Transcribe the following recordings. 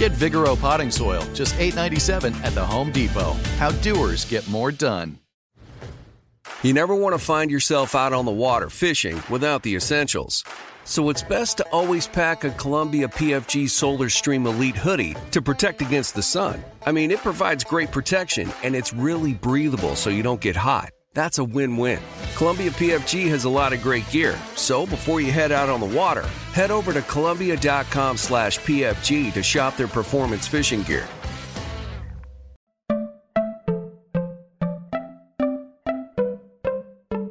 Get Vigoro potting soil, just $8.97 at the Home Depot. How doers get more done. You never want to find yourself out on the water fishing without the essentials. So it's best to always pack a Columbia PFG Solar Stream Elite hoodie to protect against the sun. I mean, it provides great protection and it's really breathable so you don't get hot. That's a win win. Columbia PFG has a lot of great gear, so before you head out on the water, head over to Columbia.com slash PFG to shop their performance fishing gear.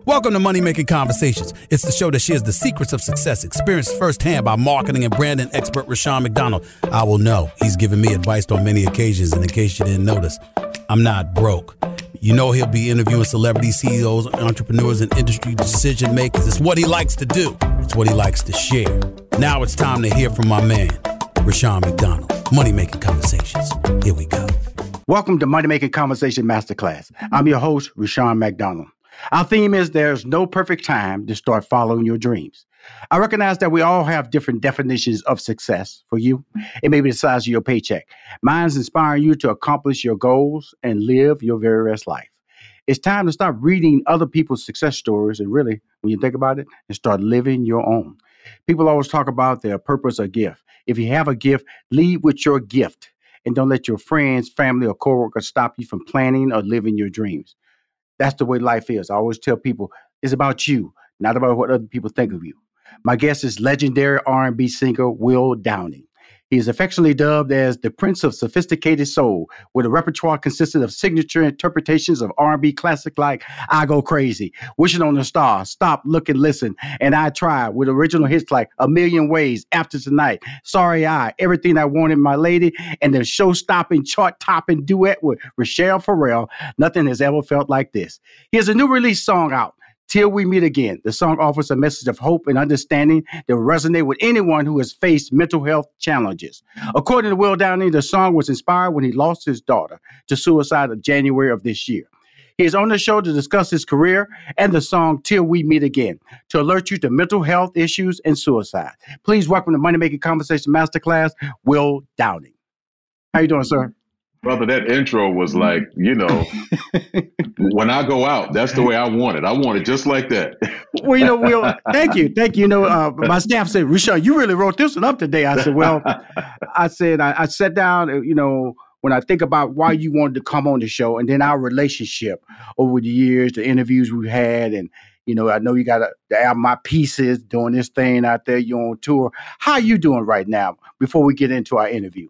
Welcome to Money Making Conversations. It's the show that shares the secrets of success, experienced firsthand by marketing and branding expert Rushion McDonald. I will know he's given me advice on many occasions, and in case you didn't notice, I'm not broke. You know he'll be interviewing celebrity CEOs, entrepreneurs, and industry decision makers. It's what he likes to do. It's what he likes to share. Now it's time to hear from my man, Rushion McDonald. Money Making Conversations. Here we go. Welcome to Money Making Conversation Masterclass. I'm your host, Rushion McDonald. Our theme is there's no perfect time to start following your dreams. I recognize that we all have different definitions of success. For you, it may be the size of your paycheck. Mine's inspiring you to accomplish your goals and live your very best life. It's time to stop reading other people's success stories and really, when you think about it, and start living your own. People always talk about their purpose or gift. If you have a gift, lead with your gift and don't let your friends, family, or coworkers stop you from planning or living your dreams. That's the way life is. I always tell people it's about you, not about what other people think of you. My guest is legendary R&B singer Will Downing. He is affectionately dubbed as the Prince of Sophisticated Soul, with a repertoire consisting of signature interpretations of R&B classic like "I Go Crazy," "Wishing on a Star," "Stop, Look and Listen," and "I Try," with original hits like "A Million Ways," "After Tonight," "Sorry I," "Everything I Want in My Lady," and the show-stopping, chart-topping duet with Rachelle Ferrell. Nothing has ever felt like this. He has a new release song out Till we meet again, the song offers a message of hope and understanding that will resonate with anyone who has faced mental health challenges. According to Will Downing, the song was inspired when he lost his daughter to suicide in January of this year. He is on the show to discuss his career and the song Till We Meet Again to alert you to mental health issues and suicide. Please welcome to Money Making Conversation Masterclass, Will Downing. How you doing, sir? Brother, that intro was like, you know, when I go out, that's the way I want it. I want it just like that. well, you know, Will, thank you. Thank you. You know, uh, my staff said, Rushion, you really wrote this one up today. I said, well, I said, I, I sat down, uh, you know, when I think about why you wanted to come on the show and then our relationship over the years, the interviews we've had, and, you know, I know you got the album My Pieces doing this thing out there, you're on tour. How are you doing right now before we get into our interview?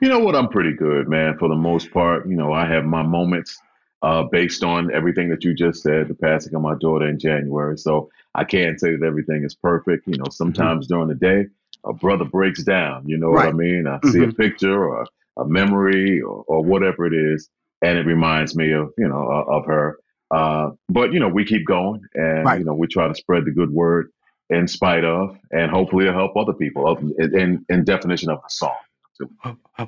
You know what? I'm pretty good, man. For the most part, you know, I have my moments uh, based on everything that you just said, the passing of my daughter in January. So I can't say that everything is perfect. You know, sometimes mm-hmm. during the day, a brother breaks down. You know right. what I mean? I mm-hmm. see a mm-hmm. picture or a memory or, or whatever it is, and it reminds me of you know of her. Uh, but you know, we keep going, and right. you know, we try to spread the good word in spite of, and hopefully it'll help other people. Of, In, in definition of the song.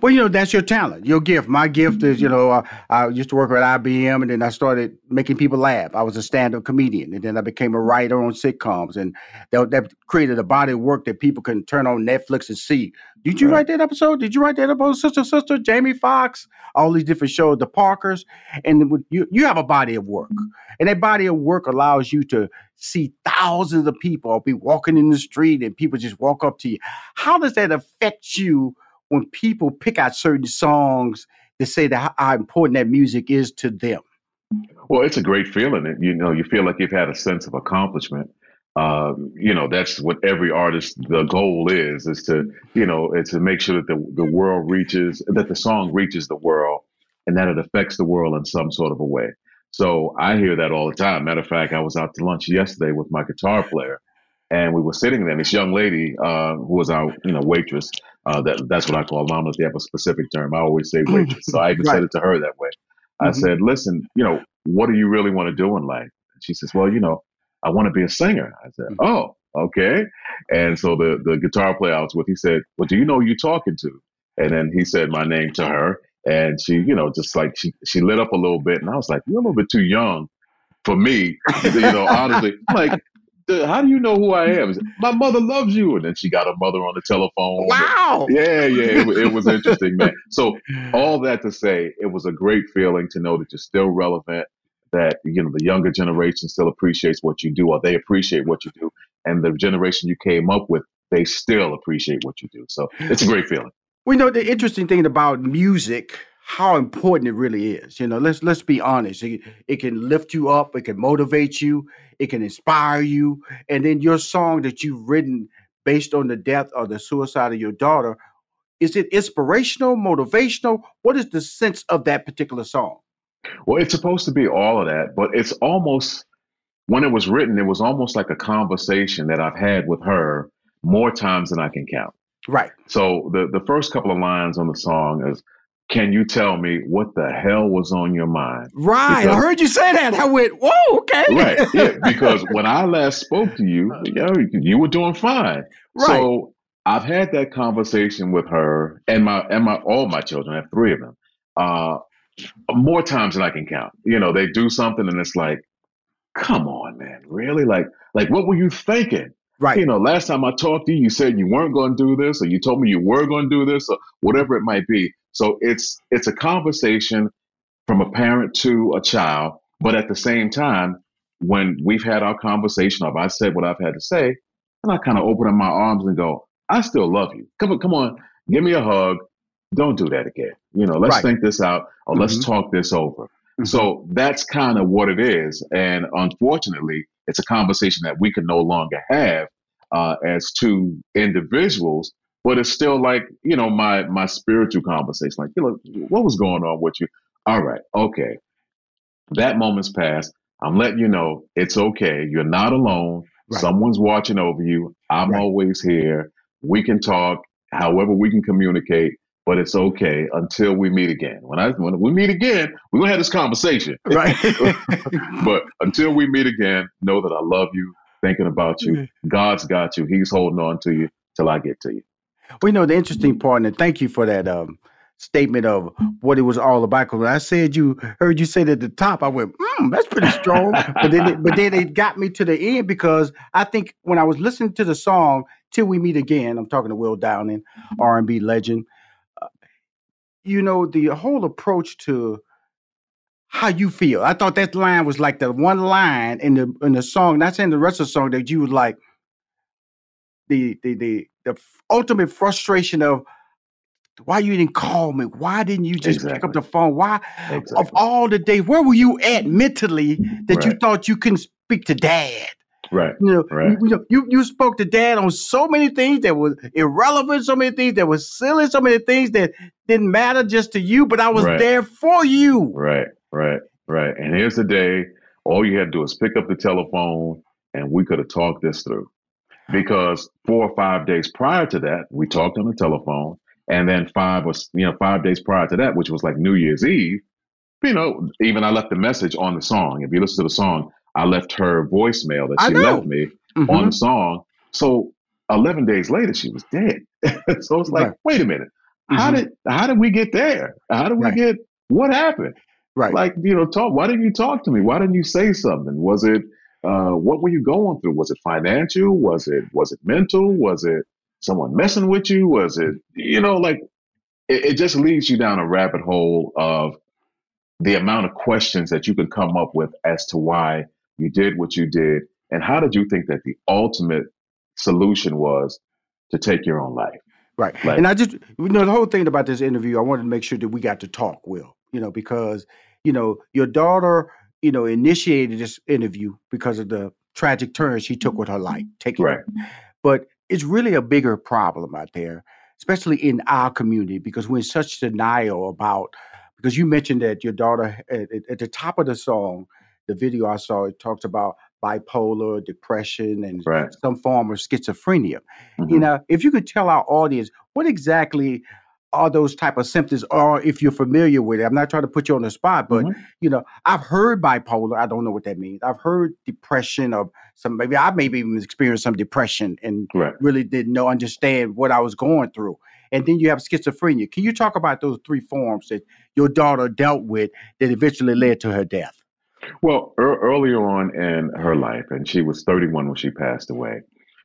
Well, you know, that's your talent, your gift. My gift is, you know, uh, I used to work at IBM and then I started making people laugh. I was a stand up comedian and then I became a writer on sitcoms and that, that created a body of work that people can turn on Netflix and see. Did you right. write that episode? Did you write that episode? Sister, Sister, Jamie Foxx, all these different shows, the Parkers. And you, you have a body of work. And that body of work allows you to see thousands of people be walking in the street and people just walk up to you. How does that affect you? When people pick out certain songs to say that how important that music is to them? Well, it's a great feeling. You know, you feel like you've had a sense of accomplishment. Uh, you know, that's what every artist, the goal is, is to, you know, it's to make sure that the, the world reaches, that the song reaches the world and that it affects the world in some sort of a way. So I hear that all the time. Matter of fact, I was out to lunch yesterday with my guitar player and we were sitting there and this young lady, uh, who was our, you know, waitress, uh, that that's what I call them. They have a specific term. I always say waitress. So I even right. said it to her that way. I mm-hmm. said, listen, you know, what do you really want to do in life? And she says, well, you know, I want to be a singer. I said, mm-hmm. oh, okay. And so the, the guitar player I was with, he said, well, do you know who you're talking to? And then he said my name to her. And she, you know, just like she, she lit up a little bit. And I was like, you're a little bit too young for me, you know, honestly. like, how do you know who I am? My mother loves you. And then she got her mother on the telephone. Wow. Yeah, yeah. It, it, was interesting, man. So all that to say, it was a great feeling to know that you're still relevant, that, you know, the younger generation still appreciates what you do or they appreciate what you do. And the generation you came up with, they still appreciate what you do. So it's a great feeling. We know the interesting thing about music how important it really is. You know, let's let's be honest. It, it can lift you up, it can motivate you, it can inspire you, and then your song that you've written based on the death or the suicide of your daughter, is it inspirational, motivational? What is the sense of that particular song? Well, it's supposed to be all of that, but it's almost when it was written, it was almost like a conversation that I've had with her more times than I can count. Right. So the the first couple of lines on the song is can you tell me what the hell was on your mind? Right. Because, I heard you say that. I went, whoa, okay. right. Yeah. Because when I last spoke to you, you, know, you were doing fine. Right. So I've had that conversation with her and my and my all my children. I have three of them. Uh, more times than I can count. You know, they do something and it's like, come on, man, really? Like, like what were you thinking? Right. You know, last time I talked to you, you said you weren't going to do this, or you told me you were going to do this, or whatever it might be. So it's it's a conversation from a parent to a child, but at the same time, when we've had our conversation, or I said what I've had to say, and I kind of open up my arms and go, I still love you. Come on, come on, give me a hug. Don't do that again. You know, let's right. think this out or mm-hmm. let's talk this over. Mm-hmm. So that's kind of what it is. And unfortunately, it's a conversation that we can no longer have uh, as two individuals but it's still like you know my my spiritual conversation like you know what was going on with you? All right okay. That moment's passed. I'm letting you know it's okay. You're not alone. Right. someone's watching over you. I'm right. always here. We can talk however we can communicate but it's okay until we meet again. When i when we meet again we're gonna have this conversation. Right. But until we meet again know that i love you thinking about you. God's got you. He's holding on to you till i get to you we know the interesting part, and thank you for that um, statement of what it was all about. Because when I said you heard you say it at the top, I went, mm, "That's pretty strong." but then, it, but then it got me to the end because I think when I was listening to the song "Till We Meet Again," I'm talking to Will Downing, R&B legend. Uh, you know the whole approach to how you feel. I thought that line was like the one line in the in the song. Not saying the rest of the song that you was like the the the the ultimate frustration of why you didn't call me? Why didn't you just exactly. pick up the phone? Why exactly. of all the days, where were you at mentally that right. you thought you couldn't speak to dad? Right. You know, right. You, you, you spoke to dad on so many things that were irrelevant, so many things that were silly, so many things that didn't matter just to you, but I was right. there for you. Right, right, right. And here's the day. All you had to do is pick up the telephone and we could have talked this through because four or five days prior to that, we talked on the telephone. And then five was, you know, five days prior to that, which was like New Year's Eve, you know, even I left the message on the song. If you listen to the song, I left her voicemail that she left me mm-hmm. on the song. So 11 days later, she was dead. so it's like, right. wait a minute. Mm-hmm. How did how did we get there? How did we right. get what happened? Right. Like, you know, talk why didn't you talk to me? Why didn't you say something? Was it uh, what were you going through? Was it financial? Was it was it mental? Was it someone messing with you? Was it you know like it, it just leads you down a rabbit hole of the amount of questions that you can come up with as to why you did what you did, and how did you think that the ultimate solution was to take your own life? Right. Like, and I just, you know, the whole thing about this interview, I wanted to make sure that we got to talk, Will, you know, because you know, your daughter, you know, initiated this interview because of the tragic turn she took with her life. Take Right. But it's really a bigger problem out there, especially in our community, because we're in such denial about. Because you mentioned that your daughter at, at- the top of the song, the video I saw, it talks about bipolar, depression, and Right. some form of schizophrenia. Mhm. You know, if you could tell our audience what exactly are those type of symptoms, or if you're familiar with it. I'm not trying to put you on the spot, but Mhm. you know, I've heard bipolar. I don't know what that means. I've heard depression or some maybe I maybe even experienced some depression and Right. really didn't know understand what I was going through. And then you have schizophrenia. Can you talk about those three forms that your daughter dealt with that eventually led to her death? Well, earlier on in her life, and she was 31 when she passed away,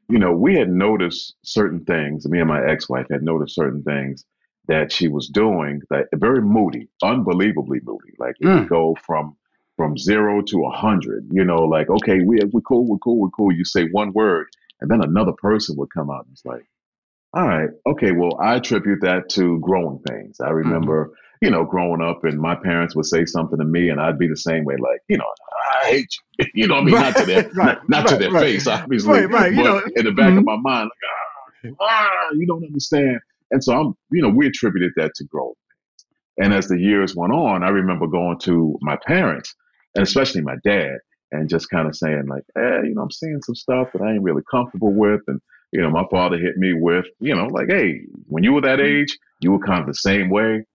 you know, we had noticed certain things. Me and my ex-wife had noticed certain things that she was doing that very moody, unbelievably moody. Like it Mm. would go from from zero to a hundred. You know, like okay, we we cool, we're cool, we're cool. You say one word, and then another person would come out and it's like, all right, okay. Well, I attribute that to growing pains. I remember, you know, growing up, and my parents would say something to me, and I'd be the same way, like, you know, I hate you. You know, what I mean, not to their Right, not, not to their right. face, obviously, Right, right, you but know, in the back mhm. of my mind, like, ah, ah, you don't understand. And so I'm, you know, we attributed that to growth. And as the years went on, I remember going to my parents, and especially my dad, and just kind of saying like, eh, you know, I'm seeing some stuff that I ain't really comfortable with, and you know, my father hit me with, you know, like, hey, when you were that age, you were kind of the same way.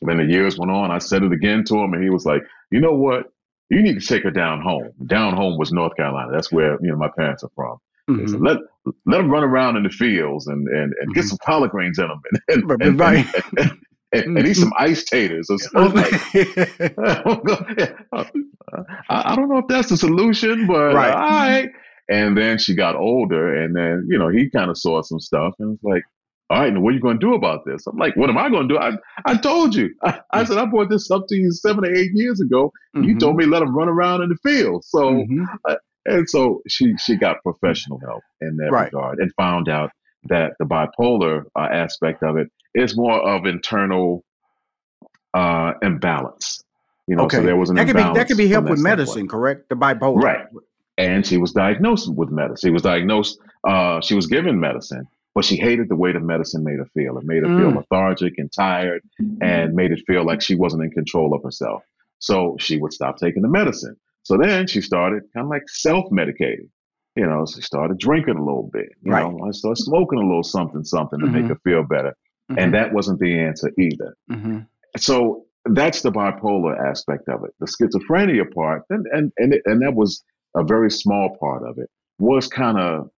And then the years went on, I said it again to him, and he was like, you know what? You need to take her down home. Down home was North Carolina. That's where you know my parents are from. Said, Mhm. let let them run around in the fields and and, and get Mhm. some collard greens in them and and, and, right. and, and, and eat some ice taters. or something I, don't know if that's the solution, but Right. all right. And then she got older, and then you know he kind of saw some stuff, and was like, "All right, now what are you going to do about this?" I'm like, "What am I going to do? I I told you. I, I said I brought this up to you seven or eight years ago. You told me let them run around in the field. So Mhm. And so she she got professional help in that Right. regard, and found out that the bipolar uh, aspect of it is more of internal uh, imbalance. You know, so there was an That could be imbalance. that could be helped with medicine, correct? The bipolar. Right. And she was diagnosed with medicine. She was diagnosed, uh, she was given medicine, but she hated the way the medicine made her feel. It made her feel Mm. lethargic and tired and made it feel like she wasn't in control of herself. So she would stop taking the medicine. So then she started kind of like self medicating. You know, she started drinking a little bit. You Right. know, I started smoking a little something, something to make Mhm. her feel better. And that wasn't the answer either hmm so that's the bipolar aspect of it. The schizophrenia part, and and and, it, and that was a very small part of it, was kind of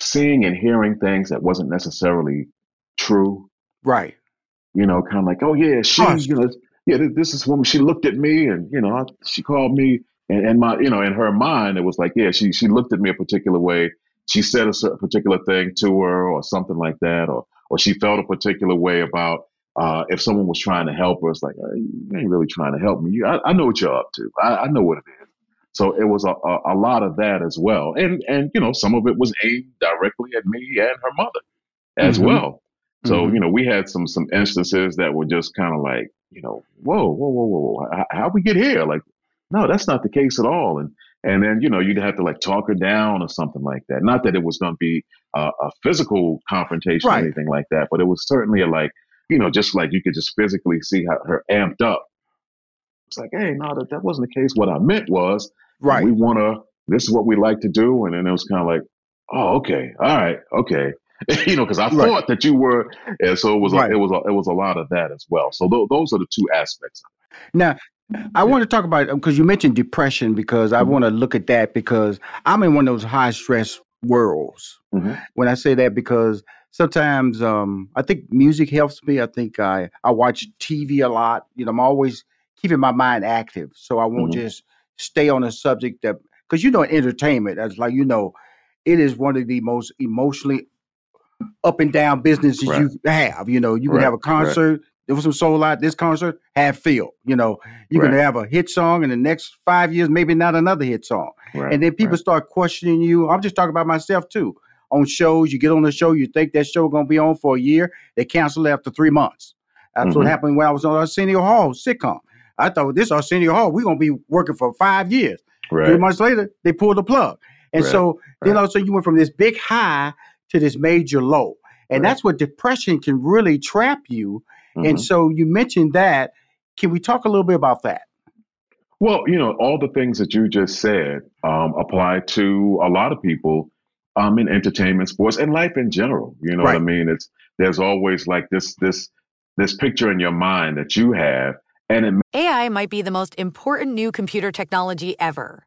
seeing and hearing things that wasn't necessarily true. right. You know, kind of like, oh yeah, she's you know, yeah, this, is woman. She looked at me, and you know, she called me, and, and my, you know, in her mind, it was like, yeah, she she looked at me a particular way. She said a certain particular thing to her, or something like that, or or she felt a particular way about uh, if someone was trying to help her. It's like you ain't really trying to help me. You, I, I know what you're up to. I, I know what it is. So it was a, a, a lot of that as well, and and you know, some of it was aimed directly at me and her mother as Mhm. well. So Mhm. you know, we had some some instances that were just kind of like, you know, whoa, whoa, whoa, whoa, how, we get here? Like, no, that's not the case at all. And and then you know, you'd have to like talk her down or something like that. Not that it was going to be a, a physical confrontation Right. or anything like that, but it was certainly a like, you know, just like you could just physically see how her amped up. It's like, hey, no, that, that wasn't the case. What I meant was, Right. we want to. This is what we like to do, and then it was kind of like, oh, okay, all right, okay, you know, because I Right. thought that you were, and so it was, Right. a, it was, a, it was a lot of that as well. So th- those are the two aspects. Now, I want to talk about because you mentioned depression because I Mhm. want to look at that because I'm in one of those high stress worlds. Mhm. When I say that, because sometimes um, I think music helps me. I think I I watch TV a lot. You know, I'm always keeping my mind active, so I won't Mhm. just stay on a subject that because you know entertainment. That's like you know, it is one of the most emotionally up and down businesses Right. you have. You know, you can Right, have a right. concert. There was some sold out. This concert have filled. You know, you can Right. have a hit song in the next five years, maybe not another hit song. Right. And then people right. start questioning you. I'm just talking about myself too. On shows, you get on the show, you think that show gonna be on for a year, they cancel it after three months. That's what Mhm. happened when I was on Arsenio Hall sitcom. I thought this Arsenio Hall, we're gonna be working for five years. Right. Three months later, they pulled the plug. And Right, so, you right. know, so you went from this big high to this major low. And Right. that's what depression can really trap you. And Mhm. so you mentioned that. Can we talk a little bit about that? Well, you know, all the things that you just said um, apply to a lot of people um, in entertainment, sports, and life in general. You know what I mean? It's there's always like this this this picture in your mind that you have, and it AI might be the most important new computer technology ever.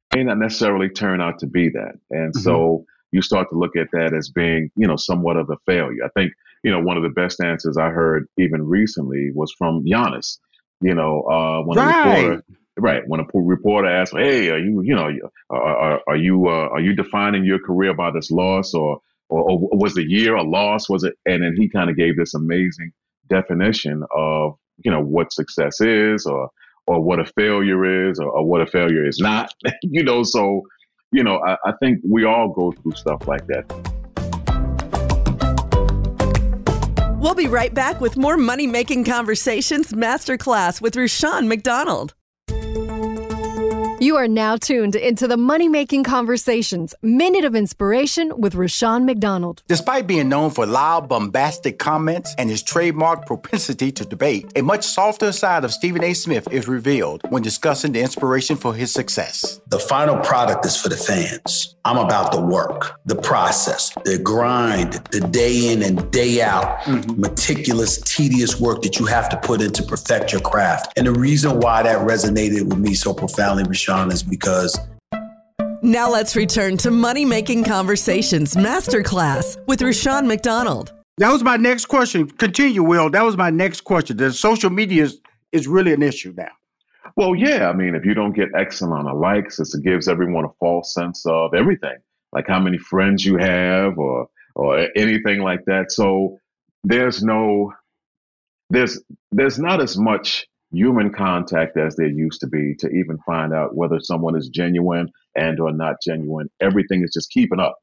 May not necessarily turn out to be that. And so you start to look at that as being, you know, somewhat of a failure. I think, you know, one of the best answers I heard even recently was from Giannis. You know, uh, when a Right. reporter, right, when a reporter asked, "Hey, are you, you know, are, are, are you, uh, are you defining your career by this loss, or, or, or was the year a loss? Was it?" And then he kind of gave this amazing definition of, you know, what success is, or or what a failure is or, or what a failure is not. you know, so you know, I, I think we all go through stuff like that. We'll be right back with more Money Making Conversations Masterclass with Rushion McDonald. You are now tuned into the Money Making Conversations Minute of Inspiration with Rushion McDonald. Despite being known for loud, bombastic comments and his trademark propensity to debate, a much softer side of Stephen A. Smith is revealed when discussing the inspiration for his success. The final product is for the fans. I'm about the work, the process, the grind, the day in and day out, mm-hmm. meticulous, tedious work that you have to put in to perfect your craft. And the reason why that resonated with me so profoundly, Rushion, is because Now let's return to Money Making Conversations Masterclass with Rushion McDonald. That was my next question. Continue, Will. That was my next question. The social media is, is really an issue now. Well, yeah, I mean, if you don't get X amount of likes, it gives everyone a false sense of everything, like how many friends you have or or anything like that. So there's no there's there's not as much human contact as there used to be to even find out whether someone is genuine and or not genuine. Everything is just keeping up.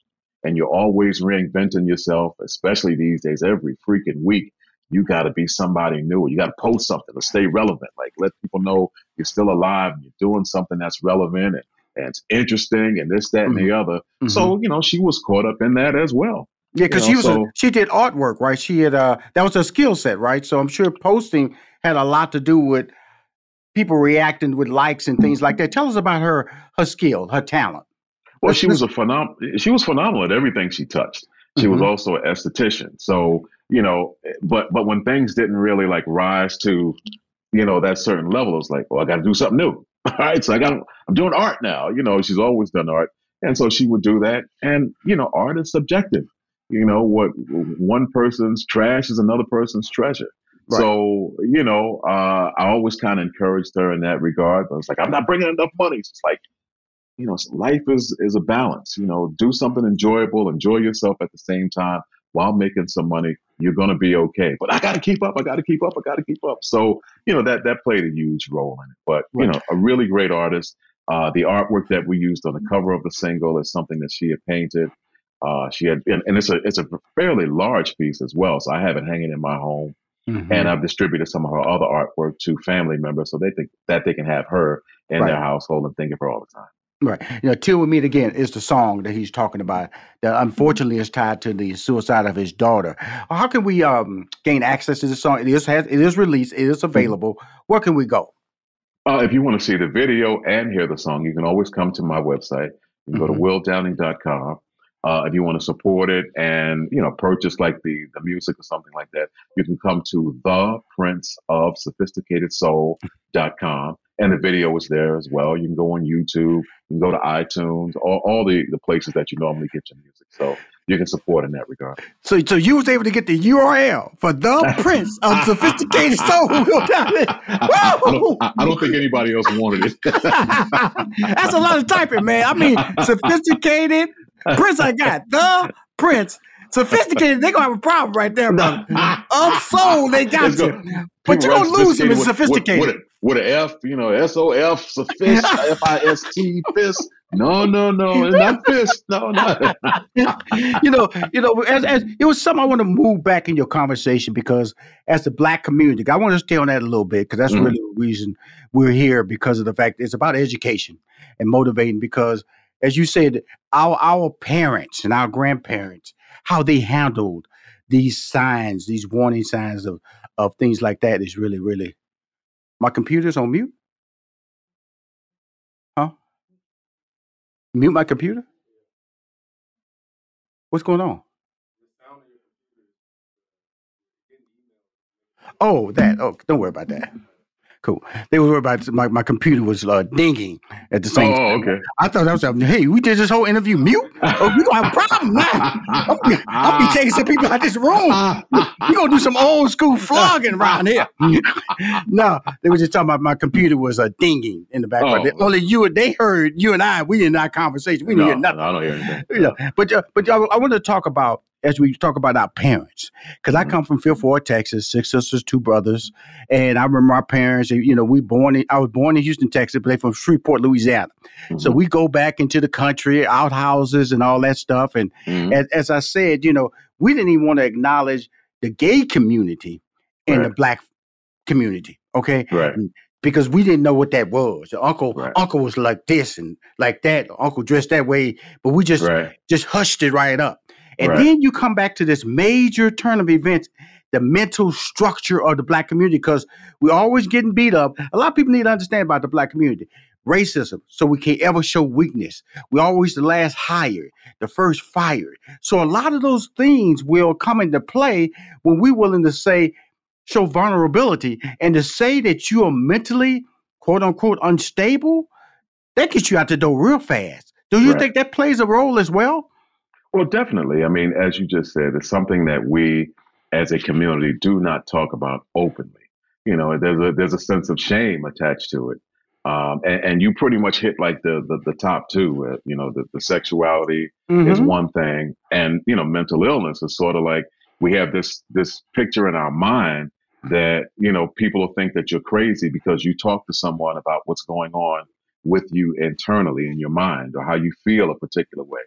And you're always reinventing yourself, especially these days, every freaking week. You got to be somebody new. You got to post something to stay relevant. Like let people know you're still alive and you're doing something that's relevant and, and it's interesting and this, that, and the other. So, you know, she was caught up in that as well. Yeah, because You she know, was a, she did artwork, right? She had uh that was her skill set, right? So I'm sure posting had a lot to do with people reacting with likes and things like that. Tell us about her her skill, her talent. Well, she was a phenom- She was phenomenal at everything she touched. She was Mhm. also an esthetician. So you know, but but when things didn't really like rise to, you know, that certain level, it's like, well, I got to do something new. All right, so I got I'm doing art now. You know, she's always done art. And so she would do that. And, you know, art is subjective. You know, what one person's trash is another person's treasure. Right. So, you know, uh, I always kind of encouraged her in that regard. But it's like, I'm not bringing enough money. It's like, you know, life is, is a balance. You know, do something enjoyable, enjoy yourself at the same time while making some money. You're going to be okay. But I got to keep up. I got to keep up. I got to keep up. So, you know, that, that played a huge role in it. But, right. you know, a really great artist. Uh, the artwork that we used on the cover of the single is something that she had painted. Uh, she had, and, and, it's a it's a fairly large piece as well. So I have it hanging in my home, mm-hmm. and I've distributed some of her other artwork to family members so they think that they can have her in right. their household and think of her all the time. Right. You know, Till We Meet Again is the song that he's talking about that unfortunately is tied to the suicide of his daughter. How can we um, gain access to the song? It is has it is released, it is mm-hmm. available. Where can we go? Uh, if you want to see the video and hear the song, you can always come to my website. You can mm-hmm. go to mm-hmm. Uh, if you want to support it and you know purchase like the the music or something like that, you can come to the Prince of Sophisticated Soul.com and the video is there as well. You can go on YouTube, you can go to iTunes, all, all the, the places that you normally get your music. So you can support in that regard. So, so you was able to get the URL for the Prince of Sophisticated Soul. I, don't, I don't think anybody else wanted it. That's a lot of typing, man. I mean, sophisticated Prince. I got the Prince Sophisticated, they're gonna have a problem right there, brother. Of soul, they got you. but you're gonna lose him in sophisticated. With, with, with, an F, you know, S O F, sophisticated, F I S T, fist. No, no, no, it's not fist. No, no. you know, you know, as, as it was something I want to move back in your conversation because as the black community, I want to stay on that a little bit because that's mm-hmm. really the reason we're here because of the fact it's about education and motivating because as you said, our our parents and our grandparents how they handled these signs, these warning signs of of things like that is really, really. My computer's on mute. Huh? Mute my computer. What's going on? Oh, that. Oh, don't worry about that. Cool. They were worried about my, my computer was uh, dinging at the same time. oh, time. okay. I thought that was happening. hey, we did this whole interview mute. Oh, we gonna have a problem now. I'll be, I'll be taking some people out this room. We gonna do some old school flogging around here. no, they were just talking about my computer was uh, dinging in the background. Oh. Only you they heard you and I. We in our conversation. We didn't no, hear nothing. I don't hear anything. You know, but uh, but I, I want to talk about as we talk about our parents, because I mm-hmm. come from Fifth Ward, Texas, six sisters, two brothers, and I remember our parents. You know, we born. In, I was born in Houston, Texas, but they from Shreveport, Louisiana. Mm-hmm. So we go back into the country, outhouses, and all that stuff. And mm-hmm. as, as, I said, you know, we didn't even want to acknowledge the gay community and right. the black community. Okay, right because we didn't know what that was. The uncle right. uncle was like this and like that. Uncle dressed that way, but we just right. just hushed it right up. And right. then you come back to this major turn of events, the mental structure of the black community, because we're always getting beat up. A lot of people need to understand about the black community. Racism, so we can't ever show weakness. We're always the last hired, the first fired. So a lot of those things will come into play when we're willing to say, show vulnerability, and to say that you are mentally, quote unquote, unstable, that gets you out the door real fast. Do you right. think that plays a role as well? Well, definitely. I mean, as you just said, it's something that we as a community do not talk about openly. You know, there's a there's a sense of shame attached to it. Um, and, and, you pretty much hit like the the, the top two. Uh, you know, the, the sexuality mm-hmm. is one thing, and you know, mental illness is sort of like we have this this picture in our mind that you know people will think that you're crazy because you talk to someone about what's going on with you internally in your mind or how you feel a particular way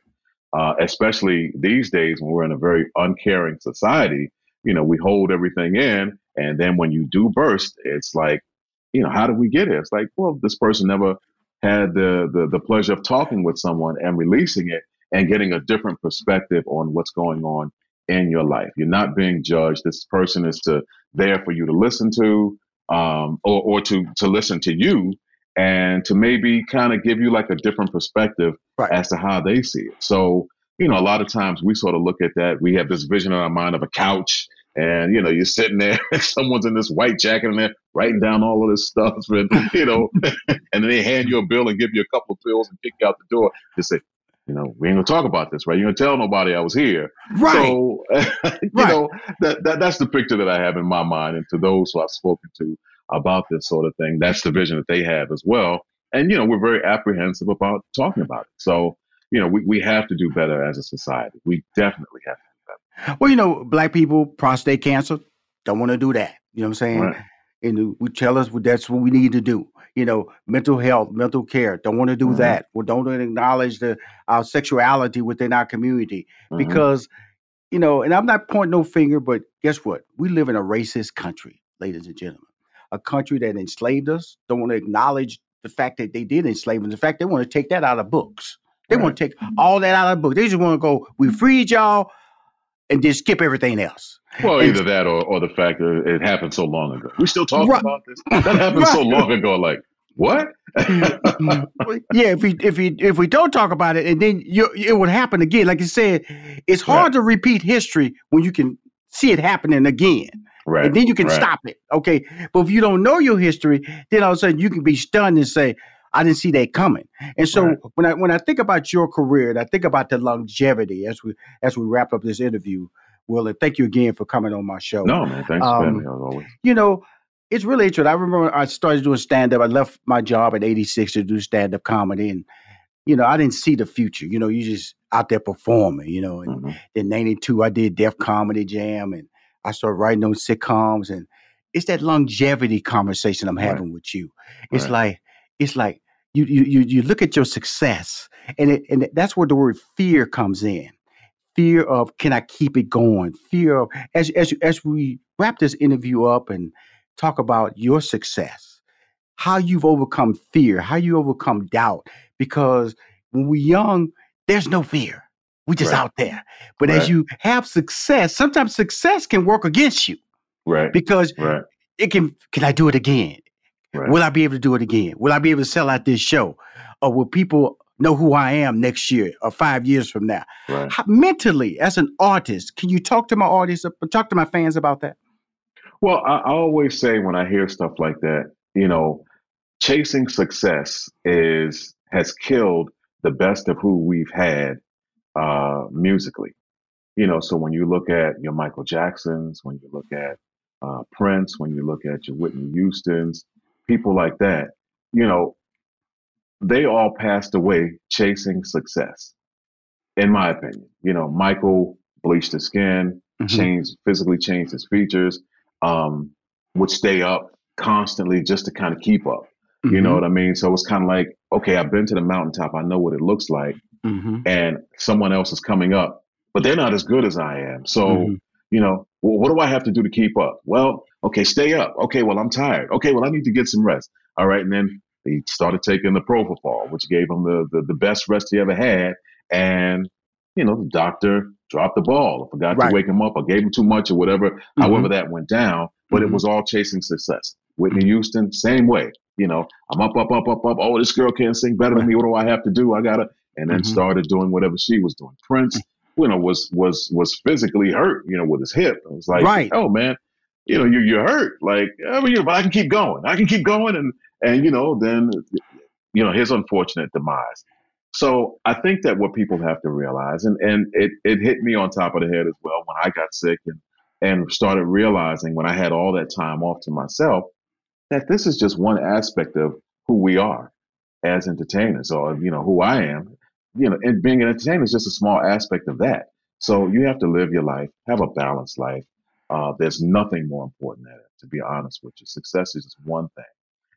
uh, especially these days when we're in a very uncaring society. You know, we hold everything in, and then when you do burst, it's like, you know, how did we get here? It's like, well, this person never had the, the the pleasure of talking with someone and releasing it and getting a different perspective on what's going on in your life. You're not being judged. This person is to there for you to listen to, um, or or to to listen to you and to maybe kind of give you like a different perspective right. as to how they see it. So, you know, a lot of times we sort of look at that. We have this vision in our mind of a couch, and you know, you're sitting there, and someone's in this white jacket and they're writing down all of this stuff, and you know, and then they hand you a bill and give you a couple of pills and kick you out the door. They say, you know, we ain't gonna talk about this, right? You gonna tell nobody I was here, Right. So, you Right. know, that, that that's the picture that I have in my mind, and to those who I've spoken to about this sort of thing, that's the vision that they have as well. And you know, we're very apprehensive about talking about it. So, you know, we, we have to do better as a society. We definitely have to do better. Well, you know, black people, prostate cancer, don't want to do that. You know what I'm saying? Right. And we tell us that's what we need to do. You know, mental health, mental care, don't want to do Mhm. that. We don't acknowledge the our sexuality within our community Mhm. because, you know, and I'm not pointing no finger, but guess what? We live in a racist country, ladies and gentlemen. A country that enslaved us, don't want to acknowledge the fact that they did enslave us. In fact, they want to take that out of books. They want to take all that out of the book. They just want to go, we freed y'all and then skip everything else. Well, And- either that or, or the fact that it happened so long ago. We still talking Right. about this. That happened so long ago. Like what? Mm-hmm. yeah, if we if we if we don't talk about it, and then you, it would happen again. Like you said, it's hard to repeat history when you can see it happening again, right. and then you can right. stop it. Okay, but if you don't know your history, then all of a sudden you can be stunned and say, "I didn't see that coming." And so Right. when I when I think about your career, and I think about the longevity as we as we wrap up this interview, Will, and thank you again for coming on my show No, man. Thanks for Um, having me always. you know, it's really interesting. I remember I started doing stand up. I left my job at 86 to do stand up comedy. And, you know, I didn't see the future. You know, you just out there performing, you know. And Mhm. in 92, I did Def Comedy Jam and I started writing on sitcoms. And it's that longevity conversation I'm Right. having with you. It's Right. like, it's like, you, you you you look at your success, and it, and that's where the word fear comes in. Fear of can I keep it going? Fear of as as as we wrap this interview up and talk about your success, how you've overcome fear, how you overcome doubt. Because when we're young, there's no fear. We just Right. out there. But Right. as you have success, sometimes success can work against you Right. because Right. it can. Can I do it again? Right. Will I be able to do it again? Will I be able to sell out this show? Or will people know who I am next year or five years from now? Right. How, mentally, as an artist, can you talk to my audience, talk to my fans about that? Well, I, I always say when I hear stuff like that, you know, chasing success is has killed the best of who we've had uh, musically. You know, so when you look at your Michael Jacksons, when you look at uh, Prince, when you look at your Whitney Houston's, people like that, you know, they all passed away chasing success, in my opinion. You know, Michael bleached his skin, Mhm. changed physically changed his features, um, would stay up constantly just to kind of keep up. You know Mhm. what I mean? So it's kind of like, okay, I've been to the mountaintop. I know what it looks like. Mhm. And someone else is coming up, but they're not as good as I am. So, Mhm. you know, well, what do I have to do to keep up? Well, okay, stay up. Okay, well, I'm tired. Okay, well, I need to get some rest. All right. And then he started taking the propofol, which gave him the, the, the best rest he ever had. And, you know, the doctor dropped the ball I forgot Right. to wake him up or gave him too much or whatever, however that went down. But it was all chasing success. Whitney Houston, same way. You know, I'm up, up, up, up, up. Oh, this girl can't sing better than me. What do I have to do? I gotta, and then Mhm. started doing whatever she was doing. Prince, you know, was was was physically hurt. You know, with his hip. It was like, Right. oh man, you know, you you're hurt. Like, I mean, you know, but I can keep going. I can keep going, and and you know, then you know, his unfortunate demise. So I think that what people have to realize, and and it it hit me on top of the head as well when I got sick and and started realizing when I had all that time off to myself that this is just one aspect of who we are as entertainers, or you know who I am. You know, and being an entertainer is just a small aspect of that. So you have to live your life, have a balanced life. Uh, there's nothing more important than it, to be honest with you. Success is just one thing,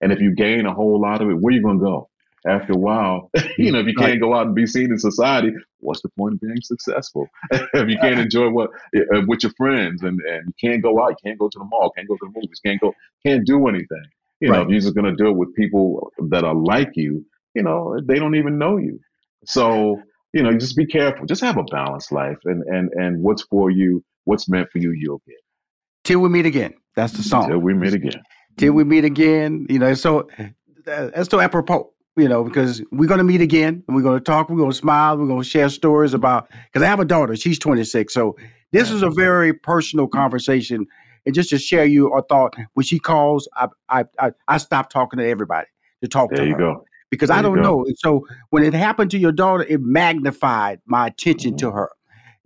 and if you gain a whole lot of it, where are you going to go? After a while, you know, if you can't go out and be seen in society, what's the point of being successful? if you can't enjoy what uh, with your friends, and and you can't go out, you can't go to the mall, can't go to the movies, can't go, can't do anything. You know, Right. if you're just going to do it with people that are like you, you know, they don't even know you. So, you know, just be careful. Just have a balanced life, and and and what's for you, what's meant for you, you'll get. Till we meet again. That's the song. Till we meet again. Till we meet again. You know, so that's so apropos. You know, because we're going to meet again and we're going to talk. We're going to smile. We're going to share stories about. Because I have a daughter. She's 26. So this is a mm-hmm. very personal conversation. And just to share you a thought, when she calls, I I I, I stop talking to everybody to talk There to you go. Because I don't know. So when it happened to your daughter, it magnified my attention mm-hmm. to her.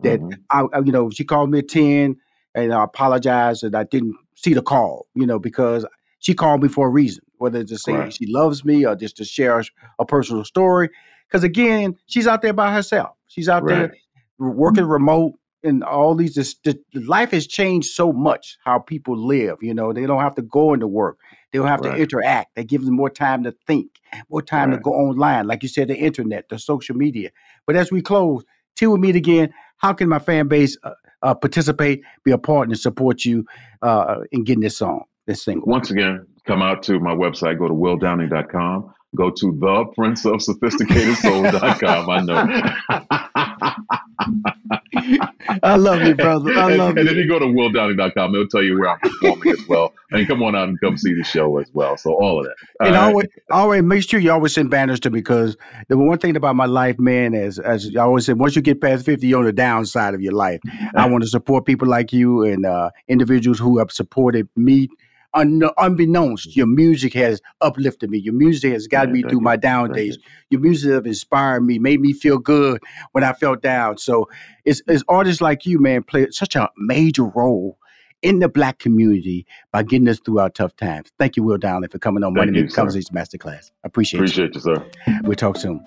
That mm-hmm. I, you know, she called me at ten, and I apologized that I didn't see the call. You know, because she called me for a reason, whether to say right. she loves me or just to share a, a personal story. Because again, she's out there by herself. She's out right. there working remote and all these just, the, life has changed so much how people live you know they don't have to go into work they don't have right. to interact that gives them more time to think more time right. to go online like you said the internet the social media but as we close till we meet again how can my fan base uh, uh, participate be a part and support you uh, in getting this song this single once again come out to my website go to willdowning.com go to the prince of sophisticated soul.com i know I love you, brother. I love and, you. And then you go to willdowning.com. It'll tell you where I'm performing as well. And come on out and come see the show as well. So all of that. All and right. always, always make sure you always send banners to me because the one thing about my life, man, is as I always said, once you get past 50, you're on the downside of your life. I want to support people like you and uh, individuals who have supported me un- unbeknownst, mm-hmm. your music has uplifted me. Your music has got yeah, me through you. my down thank days. You. Your music has inspired me, made me feel good when I felt down. So it's, it's artists like you, man, play such a major role in the black community by getting us through our tough times. Thank you, Will Downing, for coming on Thank Money Conversation Masterclass. I appreciate, appreciate you. Appreciate you, sir. We'll talk soon.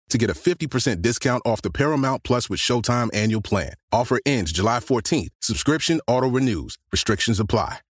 to get a 50% discount off the Paramount Plus with Showtime annual plan. Offer ends July 14th. Subscription auto-renews. Restrictions apply.